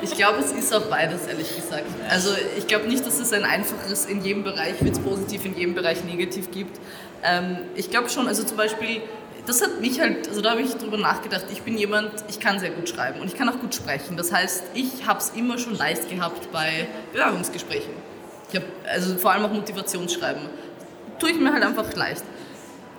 ich glaube, es ist auch beides, ehrlich gesagt. Also ich glaube nicht, dass es ein einfaches in jedem Bereich wird es positiv, in jedem Bereich negativ gibt. Ähm, ich glaube schon, also zum Beispiel, das hat mich halt, also da habe ich drüber nachgedacht, ich bin jemand, ich kann sehr gut schreiben und ich kann auch gut sprechen. Das heißt, ich habe es immer schon leicht gehabt bei Bewerbungsgesprächen. Ich habe also vor allem auch Motivationsschreiben. Tue ich mir halt einfach leicht.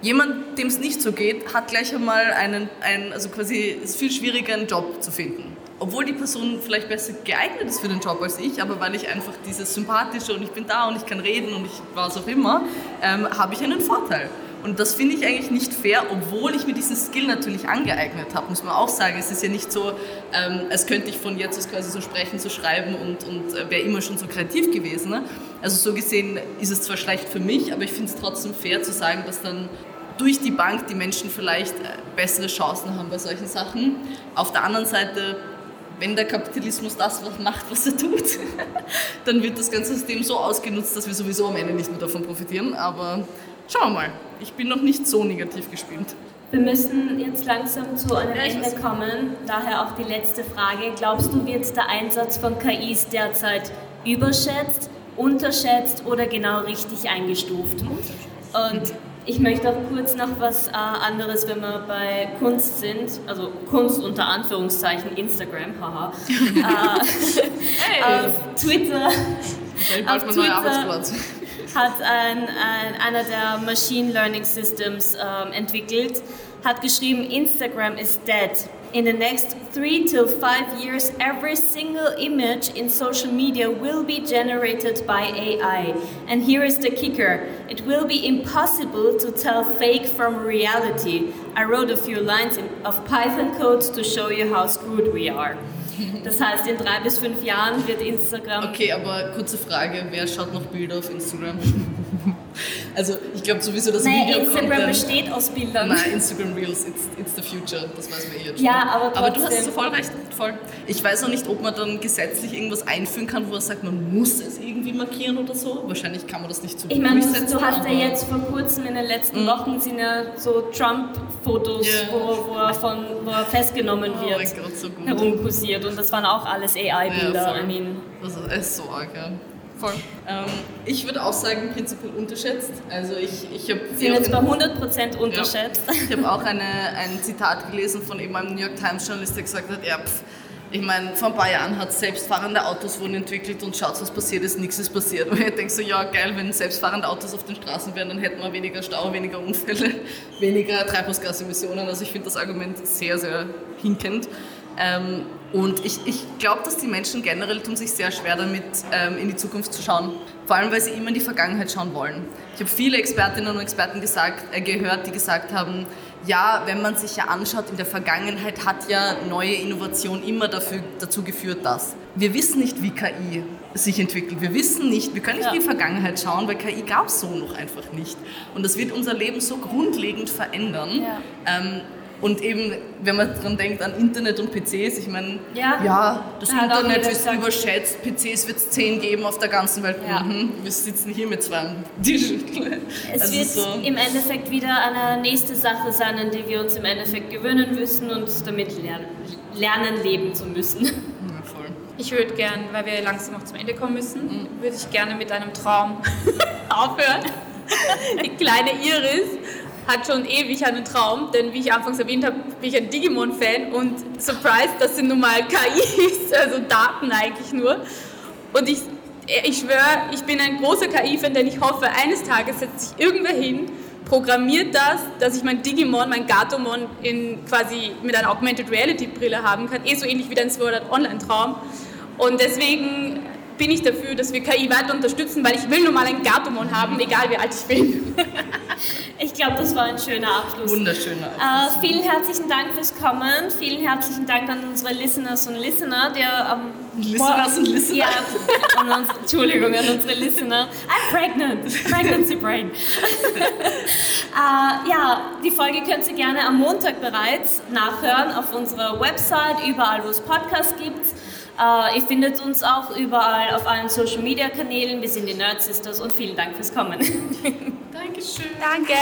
Jemand, dem es nicht so geht, hat gleich einmal einen, einen also quasi ist viel schwieriger, einen Job zu finden. Obwohl die Person vielleicht besser geeignet ist für den Job als ich, aber weil ich einfach dieses Sympathische und ich bin da und ich kann reden und ich was auch immer, ähm, habe ich einen Vorteil. Und das finde ich eigentlich nicht fair, obwohl ich mir diesen Skill natürlich angeeignet habe, muss man auch sagen. Es ist ja nicht so, ähm, als könnte ich von jetzt aus quasi so sprechen, so schreiben und, und äh, wäre immer schon so kreativ gewesen. Ne? Also so gesehen ist es zwar schlecht für mich, aber ich finde es trotzdem fair zu sagen, dass dann durch die Bank die Menschen vielleicht äh, bessere Chancen haben bei solchen Sachen. Auf der anderen Seite wenn der Kapitalismus das macht, was er tut, dann wird das ganze System so ausgenutzt, dass wir sowieso am Ende nicht mehr davon profitieren. Aber schauen wir mal. Ich bin noch nicht so negativ gespielt. Wir müssen jetzt langsam zu einem Ende kommen. Daher auch die letzte Frage. Glaubst du, wird der Einsatz von KIs derzeit überschätzt, unterschätzt oder genau richtig eingestuft? Und ich möchte auch kurz noch was äh, anderes, wenn wir bei Kunst sind, also Kunst unter Anführungszeichen, Instagram, haha. äh, hey. Auf Twitter. Auf Twitter hat ein, ein, einer der Machine Learning Systems ähm, entwickelt, hat geschrieben, Instagram is dead. In the next three to five years, every single image in social media will be generated by AI. And here is the kicker it will be impossible to tell fake from reality. I wrote a few lines of Python code to show you how screwed we are. Das heißt, in drei bis fünf Jahren wird Instagram. Okay, aber kurze Frage: Wer schaut noch Bilder auf Instagram? Also ich glaube sowieso, dass naja, Video Instagram besteht aus Bildern. Nein, Instagram Reels, it's, it's the future, das weiß man eh jetzt schon. Ja, aber trotzdem. Aber du hast voll recht, voll. Ich weiß auch nicht, ob man dann gesetzlich irgendwas einführen kann, wo man sagt, man muss es irgendwie markieren oder so. Wahrscheinlich kann man das nicht so Ich meine, du hast ja jetzt vor kurzem in den letzten mhm. Wochen sind ja so Trump-Fotos, yeah. wo, wo, er von, wo er festgenommen oh wird, Gott, so herumkursiert und das waren auch alles AI-Bilder. Ja, I mean. Das ist so arg, ja. Voll. Ähm, ich würde auch sagen, prinzipiell unterschätzt. Also ich, ich habe... Sie sind jetzt bei 100% unterschätzt. Ja, ich habe auch eine, ein Zitat gelesen von eben einem New York Times Journalist, der gesagt hat, ja, pff, Ich meine, vor ein paar Jahren hat selbstfahrende Autos wurden entwickelt und schaut, was passiert ist, nichts ist passiert. Und ich denke so, ja geil, wenn selbstfahrende Autos auf den Straßen wären, dann hätten wir weniger Stau, weniger Unfälle, weniger Treibhausgasemissionen. Also ich finde das Argument sehr, sehr hinkend. Ähm, und ich, ich glaube, dass die Menschen generell tun sich sehr schwer damit, ähm, in die Zukunft zu schauen. Vor allem, weil sie immer in die Vergangenheit schauen wollen. Ich habe viele Expertinnen und Experten gesagt, äh, gehört, die gesagt haben, ja, wenn man sich ja anschaut, in der Vergangenheit hat ja neue Innovation immer dafür, dazu geführt, dass. Wir wissen nicht, wie KI sich entwickelt. Wir wissen nicht, wir können nicht ja. in die Vergangenheit schauen, weil KI gab es so noch einfach nicht. Und das wird unser Leben so grundlegend verändern. Ja. Ähm, und eben, wenn man daran denkt, an Internet und PCs, ich meine, ja, ja das da Internet ist überschätzt, PCs wird es 10 geben auf der ganzen Welt. Ja. Mhm, wir sitzen hier mit zwei Digital. Es also wird so. im Endeffekt wieder eine nächste Sache sein, an die wir uns im Endeffekt gewöhnen müssen und damit lernen, lernen leben zu müssen. Ja, voll. Ich würde gerne, weil wir langsam auch zum Ende kommen müssen, mhm. würde ich gerne mit einem Traum aufhören. Die kleine Iris hat schon ewig einen Traum, denn wie ich anfangs erwähnt habe, bin ich ein Digimon-Fan und surprise, das sind nun mal KIs, also Daten eigentlich nur. Und ich, ich schwöre, ich bin ein großer KI-Fan, denn ich hoffe, eines Tages setzt sich irgendwer hin, programmiert das, dass ich mein Digimon, mein Gatomon in quasi mit einer Augmented Reality Brille haben kann, eh so ähnlich wie dein Sword Art Online Traum. Und deswegen bin ich dafür, dass wir KI weiter unterstützen, weil ich will nur mal einen Gatomon haben, egal wie alt ich bin. ich glaube, das war ein schöner Abschluss. Wunderschöner Abschluss. Äh, vielen herzlichen Dank fürs Kommen. Vielen herzlichen Dank an unsere Listeners und Listener, der am ähm, Listeners und Listener? Ja, und uns, Entschuldigung an unsere Listener. I'm pregnant. Pregnancy brain. äh, ja, die Folge könnt ihr gerne am Montag bereits nachhören auf unserer Website, überall wo es Podcasts gibt. Äh, ihr findet uns auch überall auf allen Social Media Kanälen. Wir sind die Nerd Sisters und vielen Dank fürs Kommen. Dankeschön. Danke.